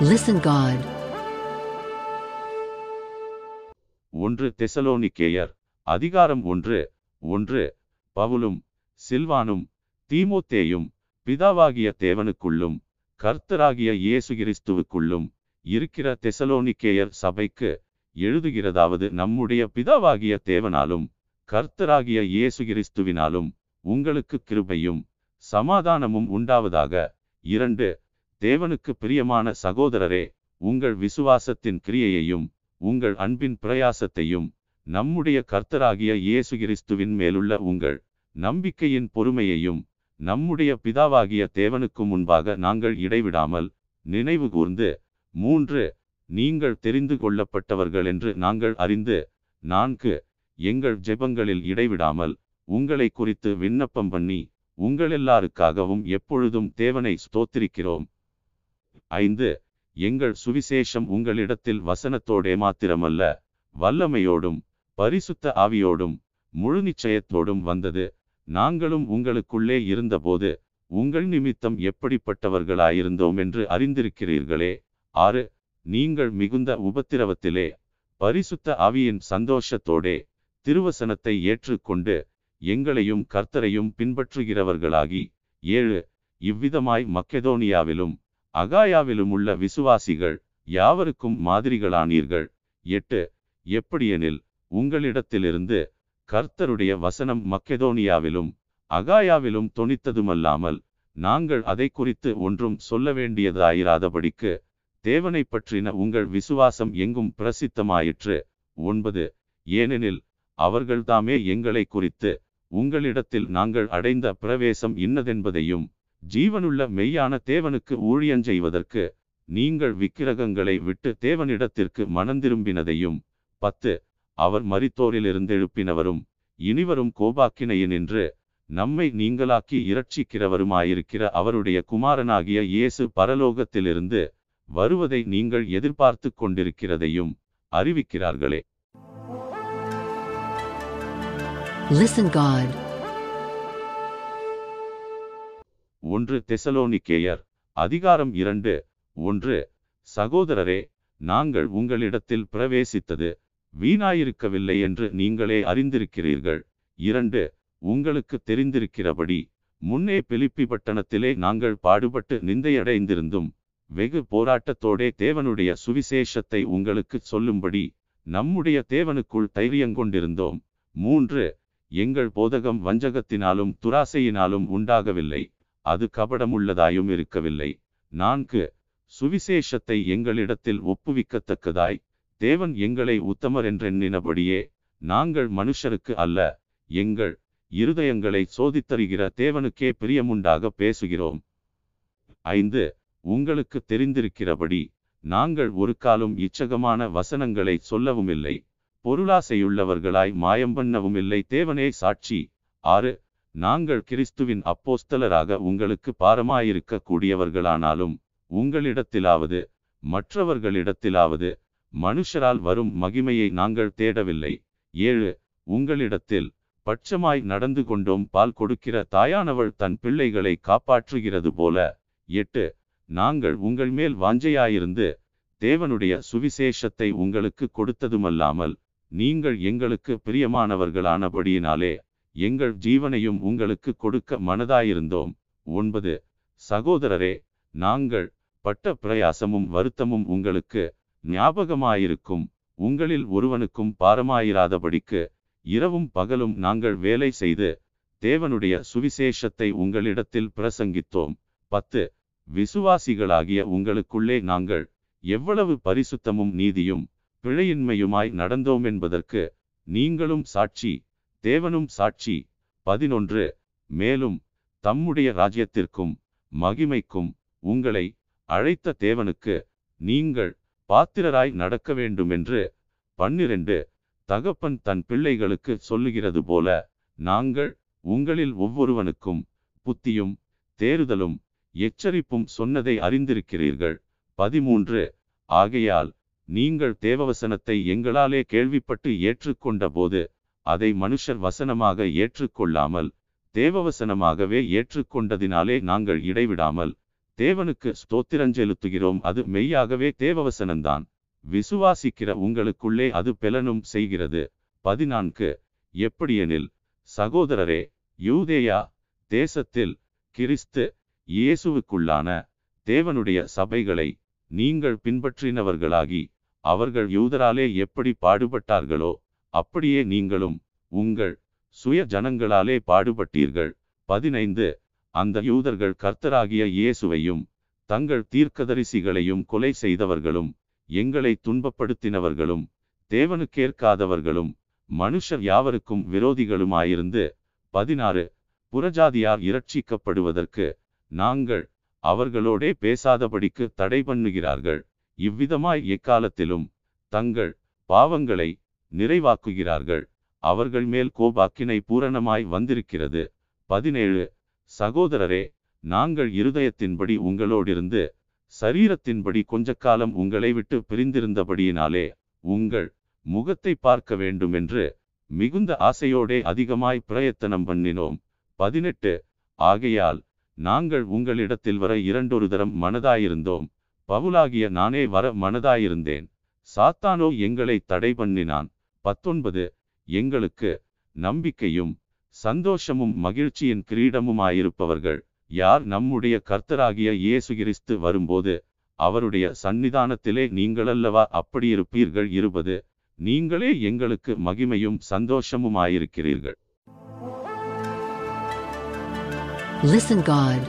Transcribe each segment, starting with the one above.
Listen God. ஒன்று தெசலோனிக்கேயர் அதிகாரம் ஒன்று ஒன்று பவுலும் சில்வானும் தீமோத்தேயும் பிதாவாகிய தேவனுக்குள்ளும் கர்த்தராகிய இயேசு கிறிஸ்துவுக்குள்ளும் இருக்கிற தெசலோனிக்கேயர் சபைக்கு எழுதுகிறதாவது நம்முடைய பிதாவாகிய தேவனாலும் கர்த்தராகிய இயேசு கிறிஸ்துவினாலும் உங்களுக்கு கிருபையும் சமாதானமும் உண்டாவதாக இரண்டு தேவனுக்கு பிரியமான சகோதரரே உங்கள் விசுவாசத்தின் கிரியையையும் உங்கள் அன்பின் பிரயாசத்தையும் நம்முடைய கர்த்தராகிய இயேசு கிறிஸ்துவின் மேலுள்ள உங்கள் நம்பிக்கையின் பொறுமையையும் நம்முடைய பிதாவாகிய தேவனுக்கு முன்பாக நாங்கள் இடைவிடாமல் நினைவு கூர்ந்து மூன்று நீங்கள் தெரிந்து கொள்ளப்பட்டவர்கள் என்று நாங்கள் அறிந்து நான்கு எங்கள் ஜெபங்களில் இடைவிடாமல் உங்களை குறித்து விண்ணப்பம் பண்ணி உங்களெல்லாருக்காகவும் எப்பொழுதும் தேவனை ஸ்தோத்திரிக்கிறோம். ஐந்து எங்கள் சுவிசேஷம் உங்களிடத்தில் வசனத்தோடே மாத்திரமல்ல வல்லமையோடும் பரிசுத்த ஆவியோடும் முழு நிச்சயத்தோடும் வந்தது. நாங்களும் உங்களுக்குள்ளே இருந்தபோது உங்கள் நிமித்தம் எப்படிப்பட்டவர்களாயிருந்தோம் என்று அறிந்திருக்கிறீர்களே. ஆறு நீங்கள் மிகுந்த உபத்திரவத்திலே பரிசுத்த ஆவியின் சந்தோஷத்தோடே திருவசனத்தை ஏற்றுக்கொண்டு எங்களையும் கர்த்தரையும் பின்பற்றுகிறவர்களாகி ஏழு இவ்விதமாய் மக்கெதோனியாவிலும் அகாயாவிலும் உள்ள விசுவாசிகள் யாவருக்கும் மாதிரிகளானீர்கள்? எட்டு எப்படியெனில் உங்களிடத்திலிருந்து கர்த்தருடைய வசனம் மக்கெதோனியாவிலும் அகாயாவிலும் தொனித்ததுமல்லாமல் நாங்கள் அதை குறித்து ஒன்றும் சொல்ல வேண்டியதாயிராதபடிக்கு தேவனை பற்றின உங்கள் விசுவாசம் எங்கும் பிரசித்தமாயிற்று. ஒன்பது ஏனெனில் அவர்கள்தாமே எங்களை குறித்து உங்களிடத்தில் நாங்கள் அடைந்த பிரவேசம் இன்னதென்பதையும் ஜீவனுள்ள மெய்யான தேவனுக்கு ஊழியஞ்செய்வதற்கு நீங்கள் விக்கிரகங்களை விட்டு தேவனிடத்திற்கு மனந்திரும்பினதையும் பத்து அவர் மரித்தோரிலிருந்து எழுப்பினவரும் இனிவரும் கோபாக்கினையினின்று நம்மை நீங்களாக்கி இரட்சிக்கிறவருமாயிருக்கிற அவருடைய குமாரனாகிய இயேசு பரலோகத்திலிருந்து வருவதை நீங்கள் எதிர்பார்த்து கொண்டிருக்கிறதையும் அறிவிக்கிறார்களே Listen God. ஒன்று தெசலோனிக்கேயர் அதிகாரம் இரண்டு ஒன்று சகோதரரே நாங்கள் உங்களிடத்தில் பிரவேசித்தது வீணாயிருக்கவில்லை என்று நீங்களே அறிந்திருக்கிறீர்கள். இரண்டு உங்களுக்கு தெரிந்திருக்கிறபடி முன்னே பிலிப்பி பட்டணத்திலே நாங்கள் பாடுபட்டு நிந்தையடைந்திருந்தும் வெகு போராட்டத்தோடே தேவனுடைய சுவிசேஷத்தை உங்களுக்கு சொல்லும்படி நம்முடைய தேவனுக்குள் தைரியங்கொண்டிருந்தோம். மூன்று எங்கள் போதகம் வஞ்சகத்தினாலும் துராசையினாலும் உண்டாகவில்லை. அது கபடமுள்ளதாயும் இருக்கவில்லை. நான்கு சுவிசேஷத்தை எங்களிடத்தில் ஒப்புவிக்கத்தக்கதாய் தேவன் எங்களை உத்தமர் என்றெண்ணினபடியே நாங்கள் மனுஷருக்கு அல்ல எங்கள் இருதயங்களை சோதித்தருகிற தேவனுக்கே பிரியமுண்டாக பேசுகிறோம். ஐந்து உங்களுக்கு தெரிந்திருக்கிறபடி நாங்கள் ஒரு காலம் இச்சகமான வசனங்களை சொல்லவுமில்லை பொருளாசையுள்ளவர்களாய் மாயம் பண்ணவுமில்லை தேவனே சாட்சி. ஆறு நாங்கள் கிறிஸ்துவின் அப்போஸ்தலராக உங்களுக்கு பாரமாயிருக்க கூடியவர்களானாலும் உங்களிடத்திலாவது மற்றவர்களிடத்திலாவது மனுஷரால் வரும் மகிமையை நாங்கள் தேடவில்லை. ஏழு உங்களிடத்தில் பட்சமாய் நடந்து கொண்டோம். பால் கொடுக்கிற தாயானவள் தன் பிள்ளைகளை காப்பாற்றுகிறது போல. எட்டு நாங்கள் உங்கள் மேல் வாஞ்சையாயிருந்து தேவனுடைய சுவிசேஷத்தை உங்களுக்கு கொடுத்ததுமல்லாமல் நீங்கள் எங்களுக்கு பிரியமானவர்களானபடியினாலே எங்கள் ஜீவனையும் உங்களுக்கு கொடுக்க மனதாயிருந்தோம். ஒன்பது சகோதரரே நாங்கள் பட்ட பிரயாசமும் வருத்தமும் உங்களுக்கு ஞாபகமாயிருக்கும். உங்களில் ஒருவனுக்கும் பாரமாயிராதபடிக்கு இரவும் பகலும் நாங்கள் வேலை செய்து தேவனுடைய சுவிசேஷத்தை உங்களிடத்தில் பிரசங்கித்தோம். பத்து விசுவாசிகளாகிய உங்களுக்குள்ளே நாங்கள் எவ்வளவு பரிசுத்தமும் நீதியும் பிழையின்மையுமாய் நடந்தோம் என்பதற்கு நீங்களும் சாட்சி தேவனும் சாட்சி. பதினொன்று. மேலும் தம்முடைய ராஜ்யத்திற்கும் மகிமைக்கும் உங்களை அழைத்த தேவனுக்கு நீங்கள் பாத்திரராய் நடக்க வேண்டுமென்று பன்னிரண்டு. தகப்பன் தன் பிள்ளைகளுக்கு சொல்லுகிறது போல நாங்கள் உங்களில் ஒவ்வொருவனுக்கும் புத்தியும் தேறுதலும் எச்சரிப்பும் சொன்னதை அறிந்திருக்கிறீர்கள். பதிமூன்று. ஆகையால் நீங்கள் தேவவசனத்தை எங்களாலே கேள்விப்பட்டு ஏற்றுக்கொண்ட போது அதை மனுஷர் வசனமாக ஏற்றுக்கொள்ளாமல் தேவவசனமாகவே ஏற்றுக்கொண்டதினாலே நாங்கள் இடைவிடாமல் தேவனுக்கு ஸ்தோத்திரஞ்செலுத்துகிறோம் அது மெய்யாகவே தேவவசனம்தான். விசுவாசிக்கிற உங்களுக்குள்ளே அது பெலனும் செய்கிறது. பதினான்கு. எப்படியெனில் சகோதரரே யூதேயா தேசத்தில் கிறிஸ்து இயேசுவுக்குள்ளான தேவனுடைய சபைகளை நீங்கள் பின்பற்றினவர்களாகி அவர்கள் யூதராலே எப்படி பாடுபட்டார்களோ அப்படியே நீங்களும் உங்கள் சுய ஜனங்களாலே பாடுபட்டீர்கள். பதினைந்து. அந்த யூதர்கள் கர்த்தராகிய இயேசுவையும் தங்கள் தீர்க்கதரிசிகளையும் கொலை செய்தவர்களும் எங்களை துன்பப்படுத்தினவர்களும் தேவனுக்கேற்காதவர்களும் மனுஷர் யாவருக்கும் விரோதிகளுமாயிருந்து. பதினாறு. புறஜாதியார் இரட்சிக்கப்படுவதற்கு நாங்கள் அவர்களோடே பேசாதபடிக்கு தடை பண்ணுகிறார்கள் இவ்விதமாய் எக்காலத்திலும் தங்கள் பாவங்களை நிறைவாக்குகிறார்கள். அவர்கள் மேல் கோபாக்கினை பூரணமாய் வந்திருக்கிறது. பதினேழு சகோதரரே நாங்கள் இருதயத்தின்படி உங்களோடிருந்து சரீரத்தின்படி கொஞ்ச காலம் உங்களை விட்டு பிரிந்திருந்தபடியினாலே உங்கள் முகத்தை பார்க்க வேண்டுமென்று மிகுந்த ஆசையோடே அதிகமாய் பிரயத்தனம் பண்ணினோம். பதினெட்டு ஆகையால் நாங்கள் உங்களிடத்தில் வர இரண்டொரு தரம் மனதாயிருந்தோம். பவுலாகிய நானே வர மனதாயிருந்தேன். சாத்தானோ எங்களை தடை பண்ணினான். பத்தொன்பது எங்களுக்கு நம்பிக்கையும் சந்தோஷமும் மகிழ்ச்சியின் கிரீடமுமாயிருப்பவர்கள். யார் நம்முடைய கர்த்தராகிய இயேசு கிறிஸ்து வரும்போது அவருடைய சந்நிதானத்திலே நீங்களல்லவா அப்படியிருப்பீர்கள்? இருபது நீங்களே எங்களுக்கு மகிமையும் சந்தோஷமுமாயிருக்கிறீர்கள். Listen God.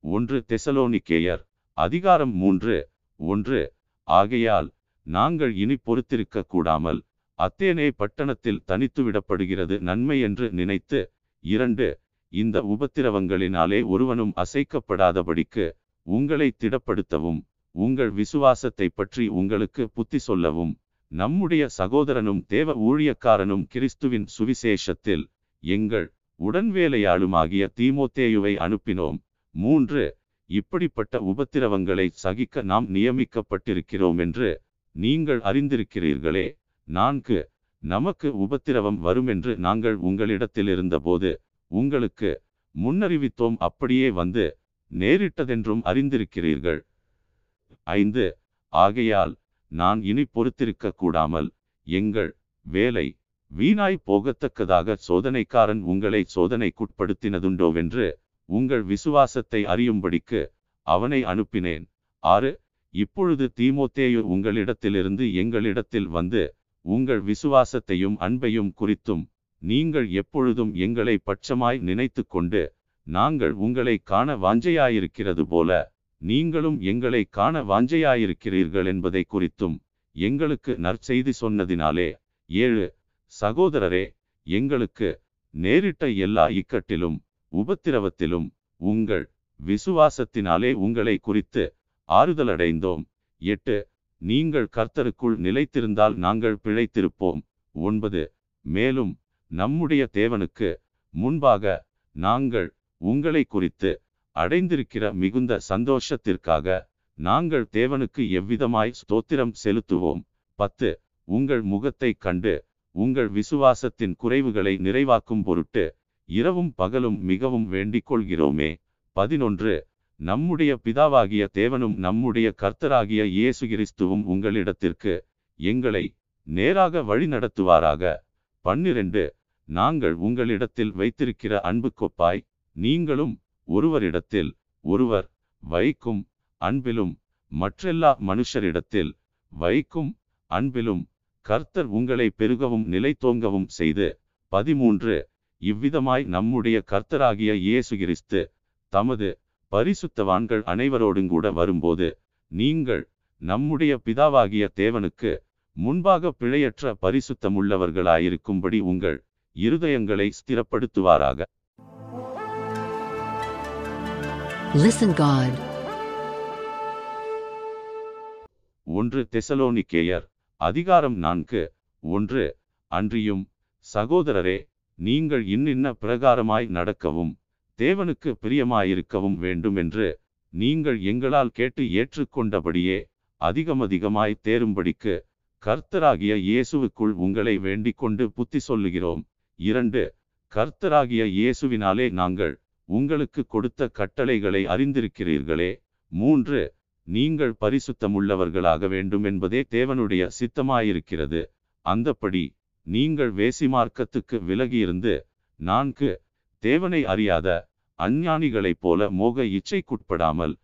ஒன்று தெசலோனிக்கேயர் அதிகாரம் மூன்று ஒன்று ஆகையால் நாங்கள் இனி பொறுத்திருக்க கூடாமல் அத்தேனே பட்டணத்தில் தனித்து விடப்படுகிறது நன்மை என்று நினைத்து இரண்டு இந்த உபத்திரவங்களினாலே ஒருவனும் அசைக்கப்படாதபடிக்கு உங்களை திடப்படுத்தவும் உங்கள் விசுவாசத்தை பற்றி உங்களுக்கு புத்தி சொல்லவும் நம்முடைய சகோதரனும் தேவ ஊழியக்காரனும் கிறிஸ்துவின் சுவிசேஷத்தில் எங்கள் உடன்வேலையாளுமாகிய தீமோத்தேயுவை அனுப்பினோம். மூன்று இப்படிப்பட்ட உபத்திரவங்களை சகிக்க நாம் நியமிக்கப்பட்டிருக்கிறோம் என்று நீங்கள் அறிந்திருக்கிறீர்களே நான்கு நமக்கு உபத்திரவம் வருமென்று நாங்கள் உங்களிடத்தில் இருந்தபோது உங்களுக்கு முன்னறிவித்தோம் அப்படியே வந்து நேரிட்டதென்றும் அறிந்திருக்கிறீர்கள். ஐந்து ஆகையால் நான் இனி பொறுத்திருக்க கூடாமல் எங்கள் வேலை வீணாய் போகத்தக்கதாக சோதனைக்காரன் உங்களை சோதனைக்குட்படுத்தினதுண்டோவென்று உங்கள் விசுவாசத்தை அறியும்படிக்கு அவனை அனுப்பினேன். ஆறு இப்பொழுது தீமோத்தேயு உங்களிடத்திலிருந்து எங்களிடத்தில் வந்து உங்கள் விசுவாசத்தையும் அன்பையும் குறித்தும் நீங்கள் எப்பொழுதும் எங்களை பட்சமாய் நினைத்து கொண்டு நாங்கள் உங்களை காண வாஞ்சையாயிருக்கிறது போல நீங்களும் எங்களை காண வாஞ்சையாயிருக்கிறீர்கள் என்பதை குறித்தும் எங்களுக்கு நற்செய்தி சொன்னதினாலே ஏழு சகோதரரே எங்களுக்கு நேரிட்ட எல்லா இக்கட்டிலும் உபத்திரவத்திலும் உங்கள் விசுவாசத்தினாலே உங்களை குறித்து ஆறுதலடைந்தோம். எட்டு நீங்கள் கர்த்தருக்குள் நிலைத்திருந்தால் நாங்கள் பிழைத்திருப்போம். ஒன்பது மேலும் நம்முடைய தேவனுக்கு முன்பாக நாங்கள் உங்களை குறித்து அடைந்திருக்கிற மிகுந்த சந்தோஷத்திற்காக நாங்கள் தேவனுக்கு எவ்விதமாய் ஸ்தோத்திரம் செலுத்துவோம். பத்து உங்கள் முகத்தை கண்டு உங்கள் விசுவாசத்தின் குறைவுகளை நிறைவாக்கும் பொருட்டு இரவும் பகலும் மிகவும் வேண்டிக் கொள்கிறோமே. பதினொன்று நம்முடைய பிதாவாகிய தேவனும் நம்முடைய கர்த்தராகிய இயேசு கிறிஸ்துவும் உங்களிடத்திற்கு எங்களை நேராக வழி நடத்துவாராக. பன்னிரண்டு நாங்கள் உங்களிடத்தில் வைத்திருக்கிற அன்பு கொப்பாய் நீங்களும் ஒருவரிடத்தில் ஒருவர் வைக்கும் அன்பிலும் மற்றெல்லா மனுஷரிடத்தில் வைக்கும் அன்பிலும் கர்த்தர் உங்களை பெருகவும் நிலைத்தோங்கவும் செய்து. பதிமூன்று இவ்விதமாய் நம்முடைய கர்த்தராகிய இயேசு கிறிஸ்து தமது பரிசுத்தவான்கள் அனைவரோடும் கூட வரும்போது நீங்கள் நம்முடைய பிதாவாகிய தேவனுக்கு முன்பாக பிழையற்ற பரிசுத்தமுள்ளவர்களாயிருக்கும்படி உங்கள் இருதயங்களை ஸ்திரப்படுத்துவாராக. Listen God. ஒன்று தெசலோனிக்கேயர் அதிகாரம் நான்கு. ஒன்று அன்றியும் சகோதரரே நீங்கள் இன்னின்ன பிரகாரமாய் நடக்கவும். தேவனுக்கு பிரியமாயிருக்கவும் வேண்டும் என்று நீங்கள் எங்களால் கேட்டு ஏற்றுக்கொண்டபடியே அதிகமதிகமாய் தேரும்படிக்கு கர்த்தராகிய இயேசுவுக்குள் உங்களை வேண்டிக் கொண்டு புத்தி சொல்லுகிறோம். இரண்டு கர்த்தராகிய இயேசுவினாலே நாங்கள் உங்களுக்கு கொடுத்த கட்டளைகளை அறிந்திருக்கிறீர்களே. மூன்று நீங்கள் பரிசுத்தமுள்ளவர்களாக வேண்டும் என்பதே தேவனுடைய சித்தமாயிருக்கிறது. அந்தப்படி நீங்கள் வேசிமார்க்கத்துக்கு விலகியிருந்து நான்கு தேவனை அறியாத அஞ்ஞானிகளைப் போல மோக இச்சைக்குட்படாமல்.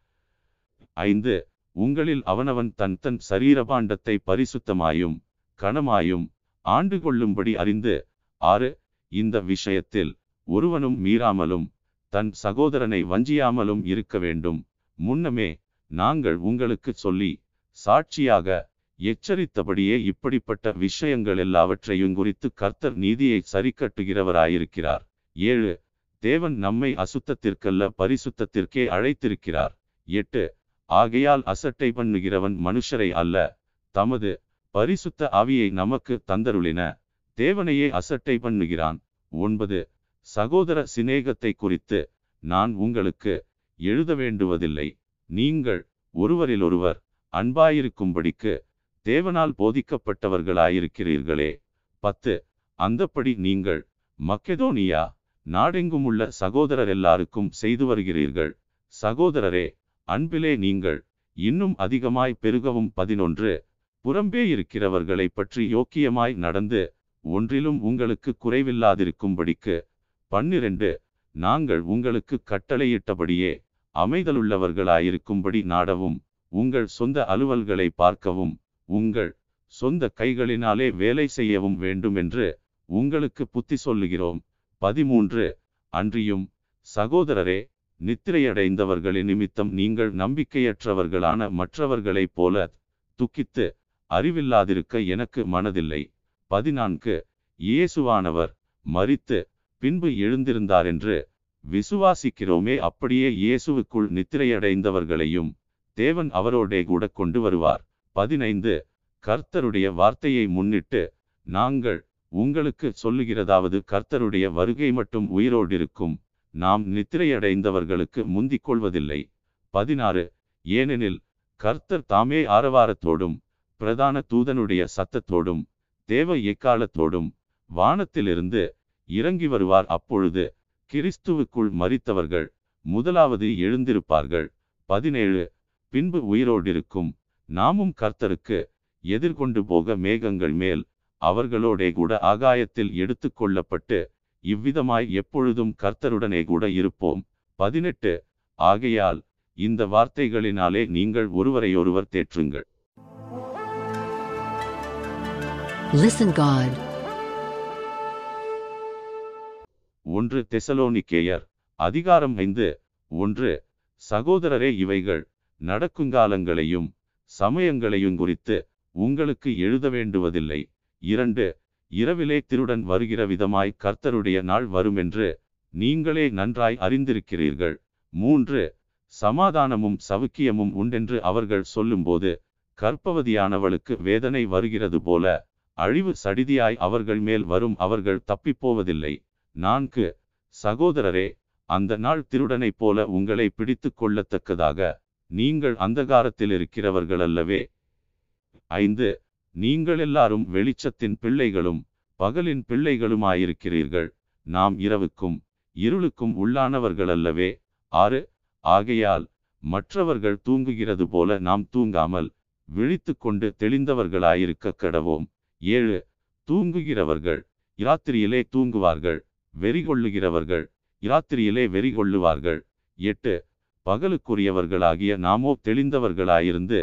ஐந்து உங்களில் அவனவன் தன் தன் சரீரபாண்டத்தை பரிசுத்தமாயும் கனமாயும் ஆண்டு கொள்ளும்படி அறிந்து. ஆறு இந்த விஷயத்தில் ஒருவனும் மீறாமலும் தன் சகோதரனை வஞ்சியாமலும் இருக்க வேண்டும். முன்னமே நாங்கள் உங்களுக்கு சொல்லி சாட்சியாக எச்சரித்தபடியே இப்படிப்பட்ட விஷயங்கள் எல்லாவற்றையும் குறித்து கர்த்தர் நீதியை சரிக்கட்டுகிறவராயிருக்கிறார். ஏழு தேவன் நம்மை அசுத்தத்திற்கல்ல பரிசுத்தத்திற்கே அழைத்திருக்கிறார். எட்டு ஆகையால் அசட்டை பண்ணுகிறவன் மனுஷரை அல்ல தமது பரிசுத்த ஆவியை நமக்கு தந்தருளின தேவனையே அசட்டை பண்ணுகிறான். ஒன்பது சகோதர சிநேகத்தை குறித்து நான் உங்களுக்கு எழுத வேண்டுவதில்லை. நீங்கள் ஒருவரிலொருவர் அன்பாயிருக்கும்படிக்கு தேவனால் போதிக்கப்பட்டவர்களாயிருக்கிறீர்களே. பத்து அந்தப்படி நீங்கள் மக்கெதோனியா நாடெங்கும் உள்ள சகோதரர் எல்லாருக்கும் செய்து வருகிறீர்கள். சகோதரரே அன்பிலே நீங்கள் இன்னும் அதிகமாய் பெருகவும். பதினொன்று புறம்பே இருக்கிறவர்களை பற்றி யோக்கியமாய் நடந்து ஒன்றிலும் உங்களுக்கு குறைவில்லாதிருக்கும்படிக்கு. பன்னிரண்டு நாங்கள் உங்களுக்கு கட்டளையிட்டபடியே அமைதலுள்ளவர்களாயிருக்கும்படி நாடவும். உங்கள் சொந்த அலுவல்களை பார்க்கவும். உங்கள் சொந்த கைகளினாலே வேலை செய்யவும் வேண்டுமென்று உங்களுக்கு புத்தி சொல்லுகிறோம். பதிமூன்று. அன்றியும் சகோதரரே நித்திரையடைந்தவர்களின் நிமித்தம் நீங்கள் நம்பிக்கையற்றவர்களான மற்றவர்களைப் போல துக்கித்து அறிவில்லாதிருக்க எனக்கு மனதில்லை. பதினான்கு. இயேசுவானவர் மரித்து பின்பு எழுந்திருந்தார் என்று விசுவாசிக்கிறோமே அப்படியே இயேசுவுக்குள் நித்திரையடைந்தவர்களையும் தேவன் அவரோடே கூட கொண்டு வருவார். பதினைந்து. கர்த்தருடைய வார்த்தையை முன்னிட்டு நாங்கள் உங்களுக்கு சொல்லுகிறதாவது கர்த்தருடைய வருகை மட்டும் உயிரோடிருக்கும். நாம் நித்திரையடைந்தவர்களுக்கு முந்திக் கொள்வதில்லை. பதினாறு. ஏனெனில் கர்த்தர் தாமே ஆரவாரத்தோடும் பிரதான தூதனுடைய சத்தத்தோடும் தேவ எக்காலத்தோடும் வானத்திலிருந்து இறங்கி வருவார். அப்பொழுது கிறிஸ்துவுக்குள் மறித்தவர்கள் முதலாவது எழுந்திருப்பார்கள். பதினேழு. பின்பு உயிரோடிருக்கும். நாமும் கர்த்தருக்கு எதிர்கொண்டு போக மேகங்கள் மேல் அவர்களோடே கூட ஆகாயத்தில் எடுத்து கொள்ளப்பட்டு இவ்விதமாய் எப்பொழுதும் கர்த்தருடனே கூட இருப்போம். பதினெட்டு. ஆகையால் இந்த வார்த்தைகளினாலே நீங்கள் ஒருவரையொருவர் தேற்றுங்கள். Listen God. ஒன்று தெசலோனிக்கேயர் அதிகாரம் ஐந்து. ஒன்று. சகோதரரே இவைகள் நடக்குங்காலங்களையும் சமயங்களையும் குறித்து உங்களுக்கு எழுத வேண்டுவதில்லை. இரண்டு இரவிலே திருடன் வருகிற விதமாய் கர்த்தருடைய நாள் வருமென்று நீங்களே நன்றாய் அறிந்திருக்கிறீர்கள். மூன்று சமாதானமும் சவுக்கியமும் உண்டென்று அவர்கள் சொல்லும்போது கற்பவதியானவளுக்கு வேதனை வருகிறது போல அழிவு சடிதியாய் அவர்கள் மேல் வரும் அவர்கள் தப்பிப்போவதில்லை. நான்கு சகோதரரே அந்த நாள் திருடனைப் போல உங்களை பிடித்து கொள்ளத்தக்கதாக நீங்கள் அந்தகாரத்தில் இருக்கிறவர்கள் அல்லவே ஐந்து நீங்கள் எல்லாரும் வெளிச்சத்தின் பிள்ளைகளும் பகலின் பிள்ளைகளுமாயிருக்கிறீர்கள். நாம் இரவுக்கும் இருளுக்கும் உள்ளானவர்கள் அல்லவே ஆறு ஆகையால் மற்றவர்கள் தூங்குகிறது போல நாம் தூங்காமல் விழித்து கொண்டு தெளிந்தவர்களாயிருக்க கடவோம். ஏழு தூங்குகிறவர்கள் இராத்திரியிலே தூங்குவார்கள் வெறிகொள்ளுகிறவர்கள் இராத்திரியிலே வெறிகொள்ளுவார்கள். எட்டு பகலுக்குரியவர்களாகிய நாமோ தெளிந்தவர்களாயிருந்து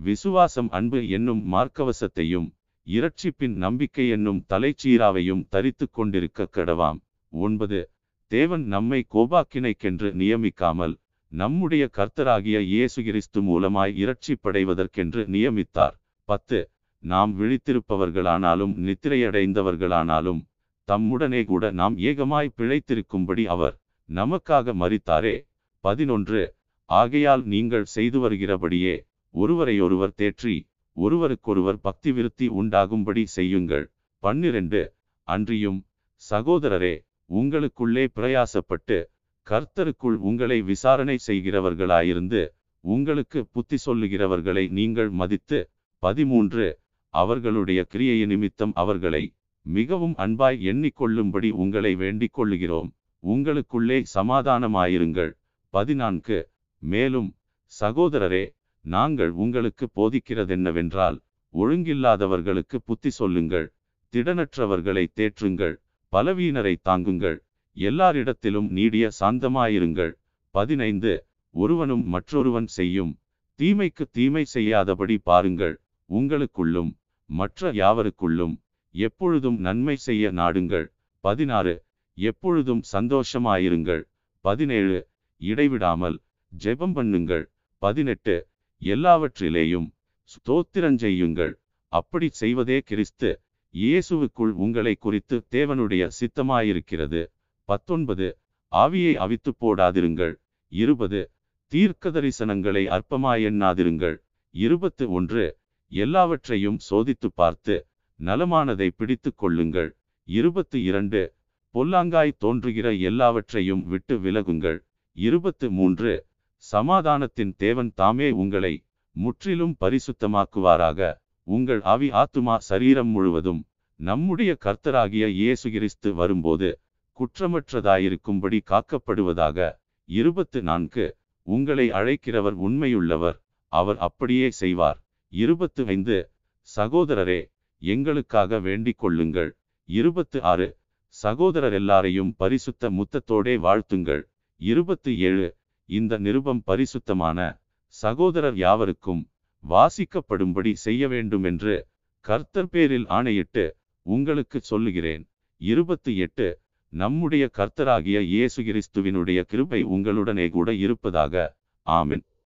விசுவாசம் அன்பு என்னும் மார்க்கவசத்தையும் இரட்சிப்பின் நம்பிக்கை என்னும் தலைச்சீராவையும் தரித்து கொண்டிருக்க கடவாம். ஒன்பது. தேவன் நம்மை கோபாக்கினைக்கென்று நியமிக்காமல் நம்முடைய கர்த்தராகிய இயேசு கிறிஸ்து மூலமாய் இரட்சிப்படைவதற்கென்று நியமித்தார். பத்து. நாம் விழித்திருப்பவர்களானாலும் நித்திரையடைந்தவர்களானாலும் தம்முடனே கூட நாம் ஏகமாய் பிழைத்திருக்கும்படி அவர் நமக்காக மறித்தாரே பதினொன்று. ஆகையால் நீங்கள் செய்து வருகிறபடியே ஒருவரையொருவர் தேற்றி ஒருவருக்கொருவர் பக்தி விருத்தி உண்டாகும்படி செய்யுங்கள். பன்னிரண்டு அன்றியும் சகோதரரே உங்களுக்குள்ளே பிரயாசப்பட்டு கர்த்தருக்குள் உங்களை விசாரணை செய்கிறவர்களாயிருந்து உங்களுக்கு புத்தி சொல்லுகிறவர்களை நீங்கள் மதித்து பதிமூன்று அவர்களுடைய கிரியை நிமித்தம் அவர்களை மிகவும் அன்பாய் எண்ணிக்கொள்ளும்படி உங்களை வேண்டிக் கொள்ளுகிறோம் உங்களுக்குள்ளே சமாதானமாயிருங்கள். பதினான்கு மேலும் சகோதரரே நாங்கள் உங்களுக்கு போதிக்கிறதென்னவென்றால் ஒழுங்கில்லாதவர்களுக்கு புத்தி சொல்லுங்கள் திடனற்றவர்களை தேற்றுங்கள் பலவீனரை தாங்குங்கள் எல்லாரிடத்திலும் நீடிய சாந்தமாயிருங்கள். பதினைந்து ஒருவனும் மற்றொருவன் செய்யும் தீமைக்கு தீமை செய்யாதபடி பாருங்கள் உங்களுக்குள்ளும் மற்ற யாவருக்குள்ளும் எப்பொழுதும் நன்மை செய்ய நாடுங்கள். பதினாறு எப்பொழுதும் சந்தோஷமாயிருங்கள். பதினேழு இடைவிடாமல் ஜெபம் பண்ணுங்கள். பதினெட்டு எல்லாவற்றிலேயும் ஸ்தோத்திரஞ்செய்யுங்கள் அப்படி செய்வதே கிறிஸ்து. இயேசுவுக்குள் உங்களை குறித்து தேவனுடைய சித்தமாயிருக்கிறது. பத்தொன்பது ஆவியை அவித்து போடாதிருங்கள். இருபது தீர்க்க தரிசனங்களை அற்பமாயெண்ணாதிருங்கள். இருபத்து ஒன்று எல்லாவற்றையும் சோதித்து பார்த்து நலமானதை பிடித்து கொள்ளுங்கள். இருபத்து இரண்டு பொல்லாங்காய் தோன்றுகிற எல்லாவற்றையும் விட்டு விலகுங்கள். இருபத்து மூன்று சமாதானத்தின் தேவன் தாமே உங்களை முற்றிலும் பரிசுத்தமாக்குவாராக. உங்கள் அவி ஆத்துமா சரீரம் முழுவதும் நம்முடைய கர்த்தராகிய இயேசு கிறிஸ்து வரும்போது குற்றமற்றதாயிருக்கும்படி காக்கப்படுவதாக இருபத்து நான்கு உங்களை அழைக்கிறவர் உண்மையுள்ளவர் அவர் அப்படியே செய்வார். இருபத்து ஐந்து சகோதரரே எங்களுக்காக வேண்டிக் கொள்ளுங்கள் இருபத்து ஆறு சகோதரர் எல்லாரையும் பரிசுத்த முத்தத்தோடே வாழ்த்துங்கள். இருபத்து ஏழு இந்த நிருபம் பரிசுத்தமான சகோதரர் யாவருக்கும் வாசிக்கப்படும்படி செய்ய வேண்டுமென்று கர்த்தர் பேரில் ஆணையிட்டு உங்களுக்கு சொல்லுகிறேன். இருபத்து எட்டு. நம்முடைய கர்த்தராகிய இயேசு கிறிஸ்துவினுடைய கிருபை உங்களுடனே கூட இருப்பதாக. ஆமின்.